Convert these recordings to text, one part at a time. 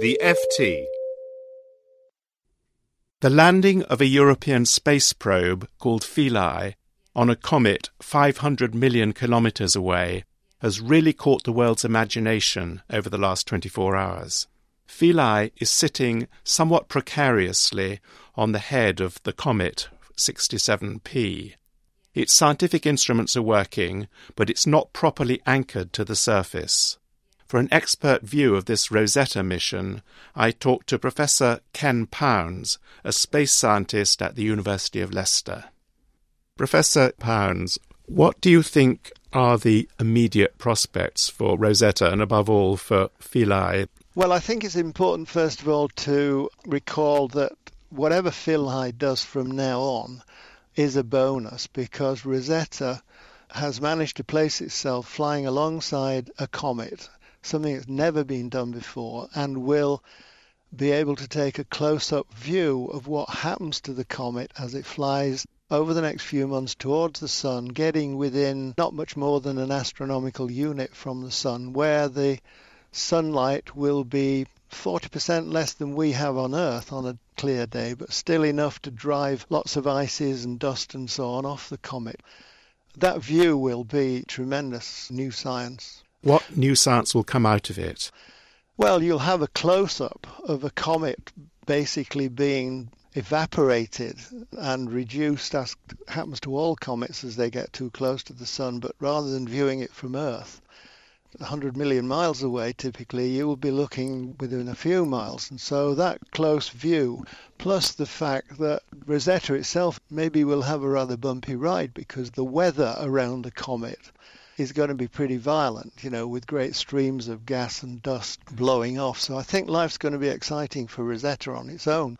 The FT. The landing of a European space probe called Philae on a comet 500 million kilometres away has really caught the world's imagination over the last 24 hours. Philae is sitting somewhat precariously on the head of the comet 67P. Its scientific instruments are working, but it's not properly anchored to the surface. For an expert view of this Rosetta mission, I talked to Professor Ken Pounds, a space scientist at the University of Leicester. Professor Pounds, what do you think are the immediate prospects for Rosetta and above all for Philae? Well, I think it's important, first of all, to recall that whatever Philae does from now on is a bonus because Rosetta has managed to place itself flying alongside a comet something that's never been done before, and will be able to take a close up view of what happens to the comet as it flies over the next few months towards the sun, getting within not much more than an astronomical unit from the sun, where the sunlight will be 40% less than we have on Earth on a clear day, but still enough to drive lots of ices and dust and so on off the comet. That view will be tremendous new science. What new science will come out of it? Well, you'll have a close up of a comet basically being evaporated and reduced, as happens to all comets as they get too close to the sun. But rather than viewing it from Earth, 100 million miles away typically, you will be looking within a few miles. And so that close view, plus the fact that Rosetta itself maybe will have a rather bumpy ride because the weather around the comet is going to be pretty violent, you know, with great streams of gas and dust blowing off. So I think life's going to be exciting for Rosetta on its own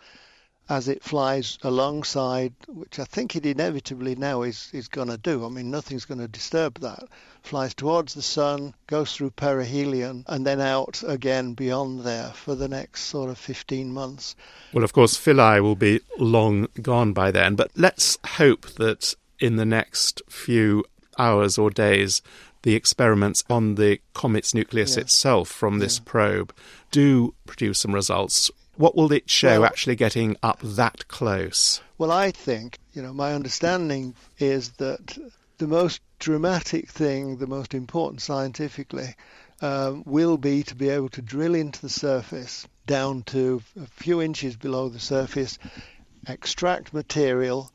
as it flies alongside, which I think it inevitably now is, is going to do. I mean, nothing's going to disturb that. Flies towards the sun, goes through perihelion, and then out again beyond there for the next sort of 15 months. Well, of course, Philae will be long gone by then, but let's hope that in the next few hours or days, the experiments on the comet's nucleus yeah. itself from this yeah. probe do produce some results. What will it show well, actually getting up that close? Well, I think, you know, my understanding is that the most dramatic thing, the most important scientifically, um, will be to be able to drill into the surface down to a few inches below the surface, extract material,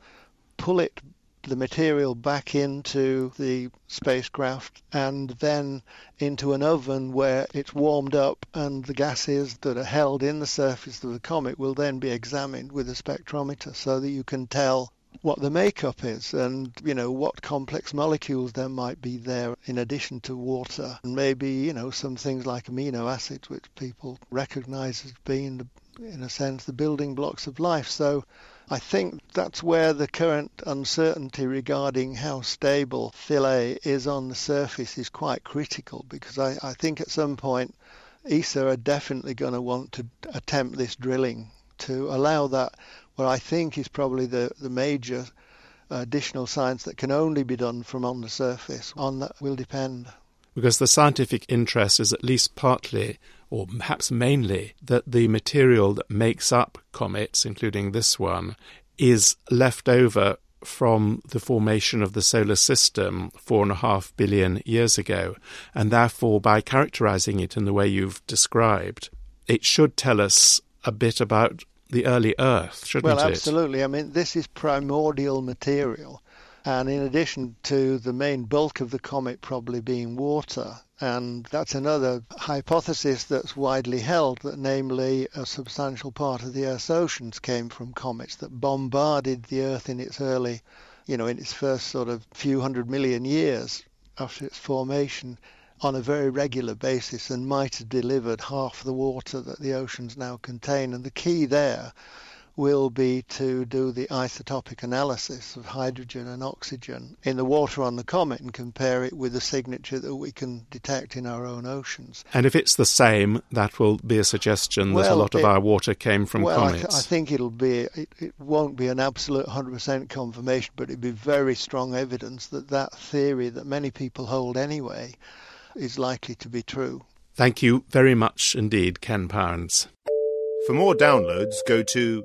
pull it the material back into the spacecraft and then into an oven where it's warmed up and the gases that are held in the surface of the comet will then be examined with a spectrometer so that you can tell what the makeup is and you know what complex molecules there might be there in addition to water. And maybe you know some things like amino acids which people recognize as being the, in a sense the building blocks of life so I think that's where the current uncertainty regarding how stable Philae is on the surface is quite critical because I, I think at some point ESA are definitely going to want to attempt this drilling to allow that what I think is probably the, the major additional science that can only be done from on the surface. On that will depend. Because the scientific interest is at least partly or perhaps mainly, that the material that makes up comets, including this one, is left over from the formation of the solar system four and a half billion years ago. And therefore, by characterizing it in the way you've described, it should tell us a bit about the early Earth, shouldn't well, it? Well, absolutely. I mean, this is primordial material. And in addition to the main bulk of the comet probably being water, and that's another hypothesis that's widely held that, namely, a substantial part of the Earth's oceans came from comets that bombarded the Earth in its early, you know, in its first sort of few hundred million years after its formation on a very regular basis and might have delivered half the water that the oceans now contain. And the key there will be to do the isotopic analysis of hydrogen and oxygen in the water on the comet and compare it with the signature that we can detect in our own oceans. And if it's the same, that will be a suggestion well, that a lot of our water came from well, comets. I, th- I think it'll be it, it won't be an absolute 100% confirmation, but it'd be very strong evidence that that theory that many people hold anyway is likely to be true. Thank you very much indeed, Ken Pounds. For more downloads, go to